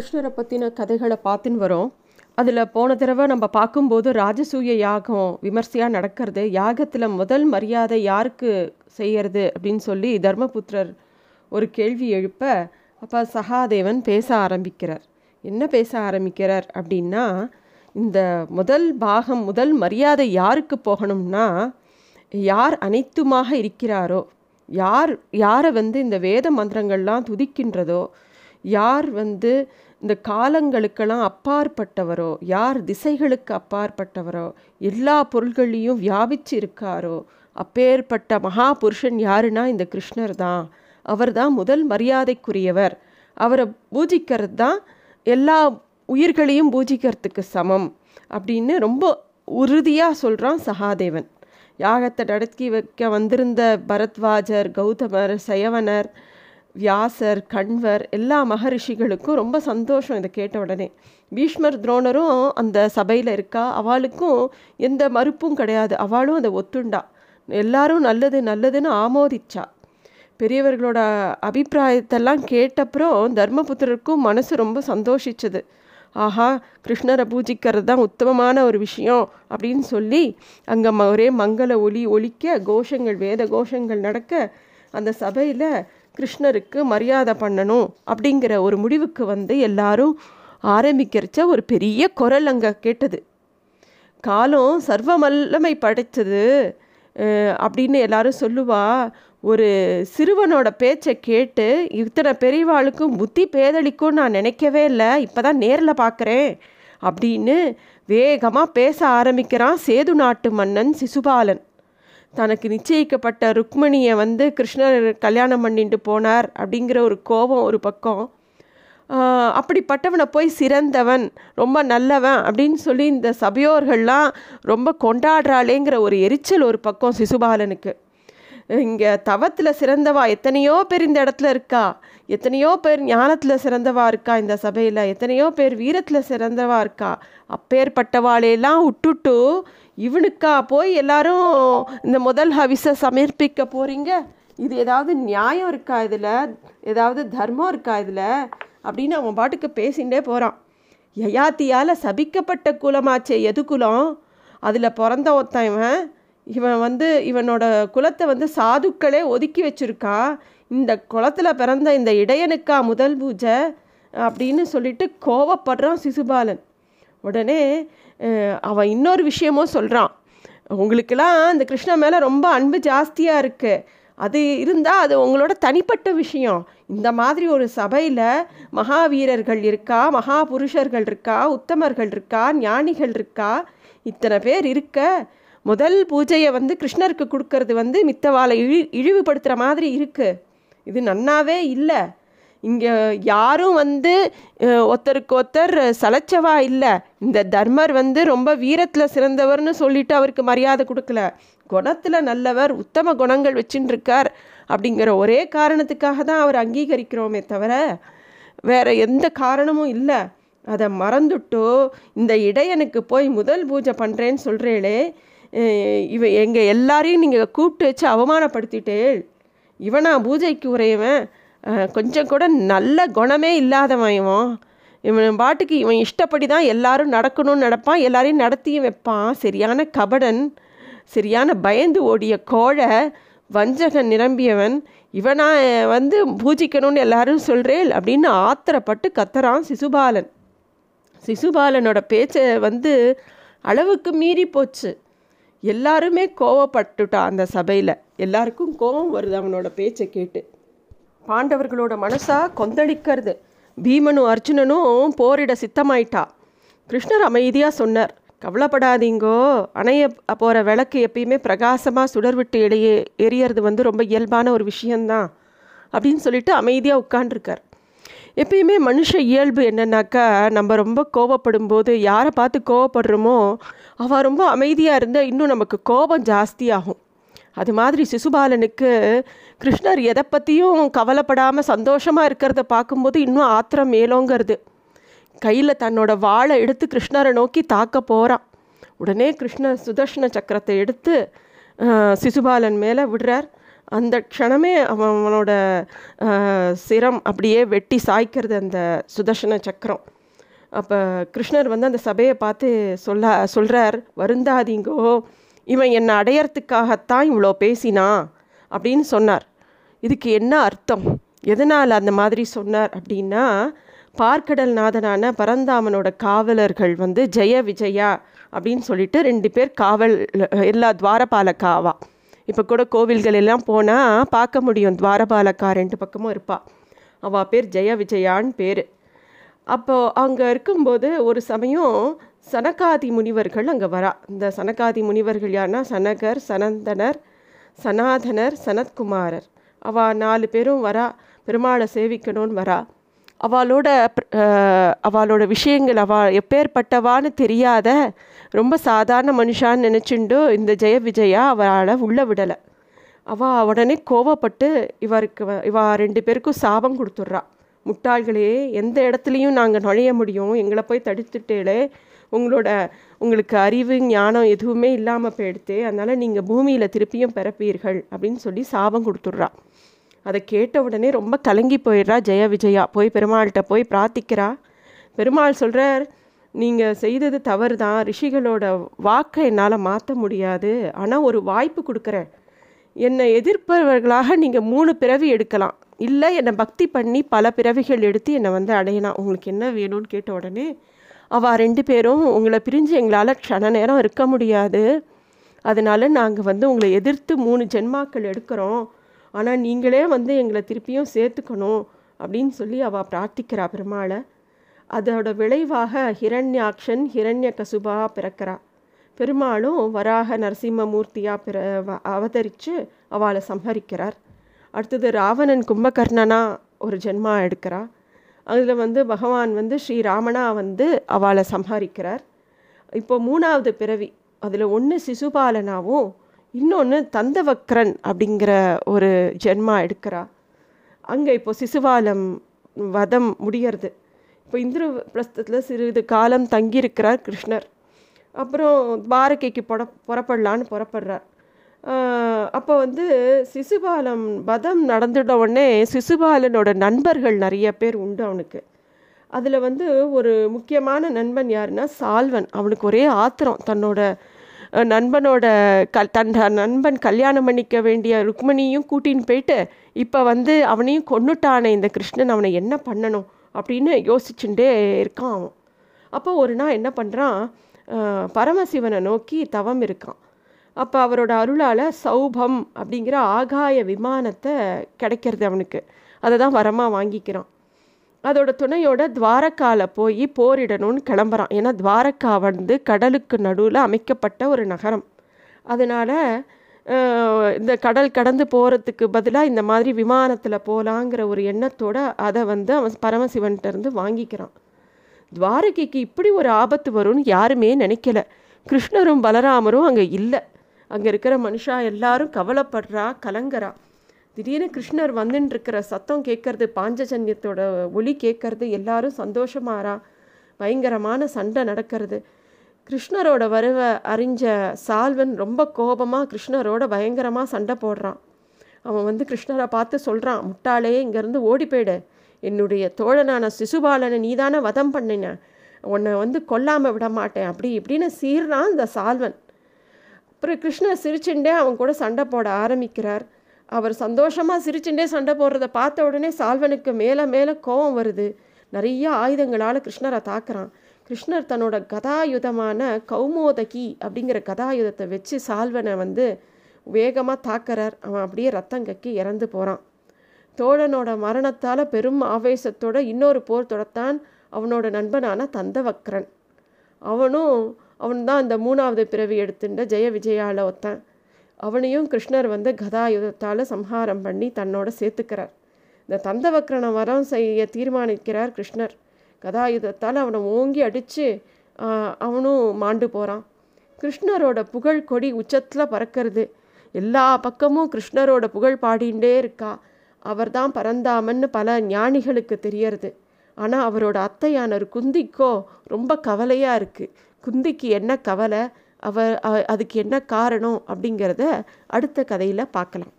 கிருஷ்ணரை பற்றின கதைகளை பார்த்துன்னு வரோம். அதில் போன தடவை நம்ம பார்க்கும்போது ராஜசூய யாகம் விமர்சையாக நடக்கிறது யாகத்தில் முதல் மரியாதை யாருக்கு செய்யறது அப்படின்னு சொல்லி தர்மபுத்திரர் ஒரு கேள்வி எழுப்ப அப்போ சகாதேவன் பேச ஆரம்பிக்கிறார். என்ன பேச ஆரம்பிக்கிறார் அப்படின்னா இந்த முதல் பாகம் முதல் மரியாதை யாருக்கு போகணும்னா யார் அனைத்துமாக இருக்கிறாரோ யார் யாரை வந்து இந்த வேத மந்திரங்கள்லாம் துதிக்கின்றதோ யார் வந்து இந்த காலங்களுக்கெல்லாம் அப்பாற்பட்டவரோ யார் திசைகளுக்கு அப்பாற்பட்டவரோ எல்லா பொருள்களையும் வியாபிச்சு இருக்காரோ அப்பேற்பட்ட மகா புருஷன் யாருன்னா இந்த கிருஷ்ணர் தான். அவர் தான் முதல் மரியாதைக்குரியவர். அவரை பூஜிக்கிறது தான் எல்லா உயிர்களையும் பூஜிக்கிறதுக்கு சமம் அப்படின்னு ரொம்ப உறுதியாக சொல்கிறான் சகாதேவன். யாகத்தை நடத்தி வைக்க வந்திருந்த பரத்வாஜர் கௌதமர் சயவனர் வியாசர் கண்வர் எல்லா மகரிஷிகளுக்கும் ரொம்ப சந்தோஷம் இதை கேட்ட உடனே. பீஷ்மர் துரோணரும் அந்த சபையில் இருக்கா? அவளுக்கும் எந்த மறுப்பும் கிடையாது. அவளும் அதை ஒத்துண்டா. எல்லாரும் நல்லது நல்லதுன்னு ஆமோதிச்சா. பெரியவர்களோட அபிப்பிராயத்தெல்லாம் கேட்டப்புறம் தர்மபுத்திரருக்கும் மனசு ரொம்ப சந்தோஷிச்சது. ஆஹா கிருஷ்ணரை பூஜிக்கிறது தான் உத்தமமான ஒரு விஷயம் அப்படின்னு சொல்லி அங்கே ஒரே மங்கள ஒளி ஒழிக்க கோஷங்கள் வேத கோஷங்கள் நடக்க அந்த சபையில் கிருஷ்ணருக்கு மரியாதை பண்ணணும் அப்படிங்கிற ஒரு முடிவுக்கு வந்து எல்லாரும் ஆரம்பிக்கிறச்ச ஒரு பெரிய குரல் அங்கே கேட்டது. காலம் சர்வ வல்லமை படைத்தது அப்படின்னு எல்லாரும் சொல்லுவா ஒரு சிறுவனோட பேச்சை கேட்டு இத்தனை பெரியவாளுக்கும் புத்தி பேதளிக்கும் நான் நினைக்கவே இல்லை இப்போ தான் நேரில் பார்க்குறேன் அப்படின்னு வேகமாக பேச ஆரம்பிக்கிறான் சேது நாட்டு மன்னன் சிசுபாலன். தனக்கு நிச்சயிக்கப்பட்ட ருக்மணியை வந்து கிருஷ்ணர் கல்யாணம் பண்ணிட்டு போனார் அப்படிங்கிற ஒரு கோபம் ஒரு பக்கம். அப்படிப்பட்டவனை போய் சிறந்தவன் ரொம்ப நல்லவன் அப்படின்னு சொல்லி இந்த சபையோர்கள்லாம் ரொம்ப கொண்டாடுறாளேங்கிற ஒரு எரிச்சல் ஒரு பக்கம் சிசுபாலனுக்கு. இங்கே தவத்தில் சிறந்தவா எத்தனையோ பேர் இந்த இடத்துல இருக்கா? எத்தனையோ பேர் ஞானத்தில் சிறந்தவா இருக்கா இந்த சபையில்? எத்தனையோ பேர் வீரத்தில் சிறந்தவா இருக்கா? அப்பேற்பட்டவாளையெல்லாம் விட்டுட்டு இவனுக்கா போய் எல்லாரும் இந்த முதல் ஹவிசை சமர்ப்பிக்க போகிறீங்க இது ஏதாவது நியாயம் இருக்கா இதில்? ஏதாவது தர்மம் இருக்கா இதில்? அப்படின்னு அவன் பாட்டுக்கு பேசிகிட்டே போகிறான் யயாத்தியால் சபிக்கப்பட்ட குலமாச்சே எது குலம்? அதில் பிறந்த ஒருத்தன் இவன். இவன் வந்து இவனோட குலத்தை வந்து சாதுக்களே ஒதுக்கி வச்சுருக்கா. இந்த குளத்தில் பிறந்த இந்த இடையனுக்கா முதல் பூஜை அப்படின்னு சொல்லிட்டு கோவப்படுறான் சிசுபாலன். உடனே அவன் இன்னொரு விஷயமும் சொல்கிறான் உங்களுக்கெல்லாம் இந்த கிருஷ்ண மேலே ரொம்ப அன்பு ஜாஸ்தியாக இருக்குது அது இருந்தால் அது உங்களோட தனிப்பட்ட விஷயம். இந்த மாதிரி ஒரு சபையில் மகாவீரர்கள் இருக்கா மகா புருஷர்கள் இருக்கா உத்தமர்கள் இருக்கா ஞானிகள் இருக்கா? இத்தனை பேர் இருக்க முதல் பூஜையை வந்து கிருஷ்ணருக்கு கொடுக்கறது வந்து மித்தவாளை இழி இழிவுபடுத்துகிற மாதிரி இருக்குது இது நன்னாவே இல்லை. இங்கே யாரும் வந்து ஒருத்தருக்கு ஒருத்தர் சலைச்சவா இல்லை. இந்த தர்மர் வந்து ரொம்ப வீரத்தில் சிறந்தவர்னு சொல்லிட்டு அவருக்கு மரியாதை கொடுக்கல. குணத்தில் நல்லவர் உத்தம குணங்கள் வச்சுட்டு இருக்கார் அப்படிங்கிற ஒரே காரணத்துக்காக தான் அவர் அங்கீகரிக்கிறோமே தவிர வேறு எந்த காரணமும் இல்லை. அதை மறந்துட்டோ இந்த இடையனுக்கு போய் முதல் பூஜை பண்ணுறேன்னு சொல்கிறேளே இவ எங்கள் எல்லாரையும் நீங்கள் கூப்பிட்டு வச்சு அவமானப்படுத்திட்டே இவனா பூஜைக்கு உரையவன் கொஞ்சம் கூட நல்ல குணமே இல்லாதவன் இவன். இவன் பாட்டுக்கு இவன் இஷ்டப்படி தான் எல்லாரும் நடக்கணும்னு நடப்பான் எல்லாரையும் நடத்தியும் வைப்பான். சரியான கபடன் சரியான பயந்து ஓடிய கோழை வஞ்சகன் நிரம்பியவன் இவனா வந்து பூஜிக்கணும்னு எல்லாரும் சொல்கிறேன் அப்படின்னு ஆத்திரப்பட்டு கத்துறான் சிசுபாலன். சிசுபாலனோட பேச்சை வந்து அளவுக்கு மீறி போச்சு. எல்லாருமே கோவப்பட்டுட்டா அந்த சபையில். எல்லாருக்கும் கோபம் வருது அவனோட பேச்சை கேட்டு. பாண்டவர்களோட மனசாக கொந்தளிக்கிறது. பீமனும் அர்ஜுனனும் போரிட சித்தமாயிட்டா. கிருஷ்ணர் அமைதியாக சொன்னார் கவலைப்படாதீங்கோ. அணைய போகிற விளக்கு எப்பயுமே பிரகாசமாக சுடர் விட்டு இடையே எரியறது வந்து ரொம்ப இயல்பான ஒரு விஷயந்தான் அப்படின்னு சொல்லிட்டு அமைதியாக உட்காண்டிருக்கார் எப்பயுமே மனுஷ இயல்பு என்னன்னாக்கா நம்ம ரொம்ப கோவப்படும் போது யாரை பார்த்து கோவப்படுறோமோ அவள் ரொம்ப அமைதியாக இருந்தால் இன்னும் நமக்கு கோபம் ஜாஸ்தியாகும். அது மாதிரி சிசுபாலனுக்கு கிருஷ்ணர் எதை பற்றியும் கவலைப்படாமல் சந்தோஷமாக இருக்கிறத பார்க்கும்போது இன்னும் ஆத்திரம் மேலோங்கிறது. கையில் தன்னோட வாழை எடுத்து கிருஷ்ணரை நோக்கி தாக்க போகிறான் உடனே கிருஷ்ணர் சுதர்ஷன சக்கரத்தை எடுத்து சிசுபாலன் மேலே விடுறார். அந்த க்ஷணமே அவன் அவனோட சிரம் அப்படியே வெட்டி சாய்க்கிறது அந்த சுதர்ஷன சக்கரம். அப்போ கிருஷ்ணர் வந்து அந்த சபையை பார்த்து சொல்ல சொல்கிறார் வருந்தாதீங்கோ இவன் என்னை அடையறதுக்காகத்தான் இவ்வளோ பேசினா? அப்படின்னு சொன்னார். இதுக்கு என்ன அர்த்தம்? எதனால் அந்த மாதிரி சொன்னார் அப்படின்னா பார்க்கடல் நாதனான பரந்தாமனோட காவலர்கள் வந்து ஜெய விஜயா அப்படின்னு சொல்லிட்டு ரெண்டு பேர் காவல் எல்லா துவாரபால காவா இப்போ கூட கோவில்கள் எல்லாம் போனால் பார்க்க முடியும். துவாரபாலக்கா ரெண்டு பக்கமும் இருப்பாள் அவள் பேர் ஜெய விஜயான்னு பேர். அப்போது அங்கே இருக்கும்போது ஒரு சமயம் சனகாதி முனிவர்கள் அங்கே வரா. இந்த சனகாதி முனிவர்கள் யாருன்னா சனகர் சனந்தனர் சனாதனர் சனத்குமாரர். அவள் நாலு பேரும் வரா. பெருமாளை சேவிக்கணும்னு வரா. அவளோட அவளோட விஷயங்கள் அவள் எப்பேற்பட்டவான்னு தெரியாத ரொம்ப சாதாரண மனுஷான்னு நினச்சிண்டு இந்த ஜெய விஜயா அவளை உள்ள விடலை. அவள் உடனே கோவப்பட்டு இவருக்கு இவா இவ ரெண்டு பேருக்கும் சாபம் கொடுத்துட்றா. முட்டாள்களே எந்த இடத்துலையும் நாங்கள் நுழைய முடியும். எங்களை போய் தடுத்துட்டேலே உங்களோட உங்களுக்கு அறிவு ஞானம் எதுவுமே இல்லாமல் போயிடுத்து. அதனால் நீங்கள் பூமியில் திருப்பியும் பிறப்பீர்கள் அப்படின்னு சொல்லி சாபம் கொடுத்துட்றா. அதை கேட்ட உடனே ரொம்ப கலங்கி போயிடுறா ஜெய விஜயா. போய் பெருமாள்கிட்ட போய் பிரார்த்திக்கிறா. பெருமாள் சொல்கிறார் நீங்கள் செய்தது தவறு தான் ரிஷிகளோட வாக்கை என்னால் மாற்ற முடியாது. ஆனால் ஒரு வாய்ப்பு கொடுக்குறேன். என்னை எதிர்ப்பவர்களாக நீங்கள் மூணு பிறவி எடுக்கலாம். இல்லை என்னை பக்தி பண்ணி பல பிறவிகள் எடுத்து என்னை வந்து அடையலாம். உங்களுக்கு என்ன வேணும்னு கேட்ட உடனே அவள் ரெண்டு பேரும் உங்களை பிரிஞ்சு எங்களால் க்ஷண நேரம் இருக்க முடியாது. அதனால நாங்கள் வந்து உங்களை எதிர்த்து மூணு ஜென்மாக்கள் எடுக்கிறோம். ஆனால் நீங்களே வந்து எங்களை திருப்பியும் சேர்த்துக்கணும் அப்படின்னு சொல்லி அவள் பிரார்த்திக்கிறா பெருமாளை. அதோட விளைவாக ஹிரண்யாக்ஷன் ஹிரண்ய கசுபா பிறக்கிறா. பெருமாளும் வராக நரசிம்மமூர்த்தியாக பிற அவதரித்து அவளை சம்ஹரிக்கிறார். அடுத்தது ராவணன் கும்பகர்ணனா ஒரு ஜென்மா எடுக்கிறா. அதில் வந்து பகவான் வந்து ஸ்ரீராமனா வந்து அவளை சம்ஹரிக்கிறார். இப்போ மூணாவது பிறவி அதில் ஒன்று சிசுபாலனாவும் இன்னொன்று தந்தவக்ரன் அப்படிங்கிற ஒரு ஜென்மா எடுக்கிறா. அங்கே இப்போ சிசுவாலம் வதம் முடியறது. இப்போ இந்திர பிரஸ்தத்தில் சிறிது காலம் தங்கியிருக்கிறார் கிருஷ்ணர். அப்புறம் துவாரகைக்கு புற புறப்படலான்னு புறப்படுறார். அப்போ வந்து சிசுபாலம் வதம் நடந்துட உடனே சிசுபாலனோட நண்பர்கள் நிறைய பேர் உண்டு அவனுக்கு. அதில் வந்து ஒரு முக்கியமான நண்பன் யாருன்னா சால்வன். அவனுக்கு ஒரே ஆத்திரம் தன்னோட நண்பனோட கல் தன் நண்பன் கல்யாணம் பண்ணிக்க வேண்டிய ருக்மணியும் கூட்டின்னு போயிட்டு இப்போ வந்து அவனையும் கொண்டுட்டானே இந்த கிருஷ்ணன் அவனை என்ன பண்ணணும் அப்படின்னு யோசிச்சுட்டே இருக்கான் அவன். அப்போ ஒரு நாள் என்ன பண்ணுறான் பரமசிவனை நோக்கி தவம் இருக்கான். அப்போ அவரோட அருளால் சௌபம் அப்படிங்கிற ஆகாய விமானத்தை கிடைக்கிறது அவனுக்கு. அதை தான் வரமாக வாங்கிக்கிறான். அதோட துணையோட துவாரக்காவில் போய் போரிடணும்னு கிளம்புறான். ஏன்னா துவாரக்கா வந்து கடலுக்கு நடுவில் அமைக்கப்பட்ட ஒரு நகரம். அதனால் இந்த கடல் கடந்து போகிறதுக்கு பதிலாக இந்த மாதிரி விமானத்தில் போகலாங்கிற ஒரு எண்ணத்தோட அதை வந்து அவன் பரமசிவன்கிட்டருந்து வாங்கிக்கிறான். துவாரகைக்கு இப்படி ஒரு ஆபத்து வரும்னு யாருமே நினைக்கல. கிருஷ்ணரும் பலராமரும் அங்கே இல்லை. அங்கே இருக்கிற மனுஷா எல்லாரும் கவலைப்படுறா கலங்கறா. திடீர்னு கிருஷ்ணர் வந்துன்னு இருக்கிற சத்தம் கேட்கறது பாஞ்சஜன்யத்தோட ஒலி கேட்கறது எல்லாரும் சந்தோஷமாரா பயங்கரமான சண்டை நடக்கிறது. கிருஷ்ணரோட வருவ அறிஞ்ச சால்வன் ரொம்ப கோபமாக கிருஷ்ணரோட பயங்கரமாக சண்டை போடுறான். அவன் வந்து கிருஷ்ணரை பார்த்து சொல்கிறான் முட்டாளே இங்கேருந்து ஓடி போயிடு. என்னுடைய தோழனான சிசுபாலனை நீதானே வதம் பண்ணின. உன்னை வந்து கொல்லாமல் விட மாட்டேன். அப்படி இப்படின்னு சீர்றான் இந்த சால்வன். அப்புறம் கிருஷ்ணர் சிரிச்சுட்டே அவன் கூட சண்டை போட ஆரம்பிக்கிறார். அவர் சந்தோஷமாக சிரிச்சுட்டே சண்டை போடுறத பார்த்த உடனே சால்வனுக்கு மேலே மேலே கோபம் வருது. நிறைய ஆயுதங்களால் கிருஷ்ணரை தாக்குறான். கிருஷ்ணர் தன்னோட கதாயுதமான கௌமோதகி அப்படிங்கிற கதாயுதத்தை வச்சு சால்வனை வந்து வேகமாக தாக்கிறார். அவன் அப்படியே ரத்தம் கக்கி இறந்து போகிறான் தோழனோட மரணத்தால் பெரும் ஆவேசத்தோட இன்னொரு போர் தொடத்தான் அவனோட நண்பனான தந்தவக்ரன் அவனும் அவன் தான் இந்த மூணாவது பிறவி எடுத்துட்ட ஜெய விஜயால ஒத்தன். அவனையும் கிருஷ்ணர் வந்து கதாயுதத்தால் சம்ஹாரம் பண்ணி தன்னோட சேர்த்துக்கிறார். இந்த தந்தவக்ரனை வரம் செய்ய தீர்மானிக்கிறார் கிருஷ்ணர். கதாயுதத்தால் அவனை ஓங்கி அடித்து அவனும் மாண்டு போகிறான் கிருஷ்ணரோட புகழ் கொடி உச்சத்தில் பறக்கிறது. எல்லா பக்கமும் கிருஷ்ணரோட புகழ் பாடிண்டே இருக்கா. அவர்தான் பரந்தாமன்னு பல ஞானிகளுக்கு தெரியறது. ஆனால் அவரோட அத்தையானர் குந்திக்கோ ரொம்ப கவலையாக இருக்குது குந்திக்கு என்ன கவலை? அவர் அதுக்கு என்ன காரணம் அப்படிங்கிறத அடுத்த கதையில் பார்க்கலாம்.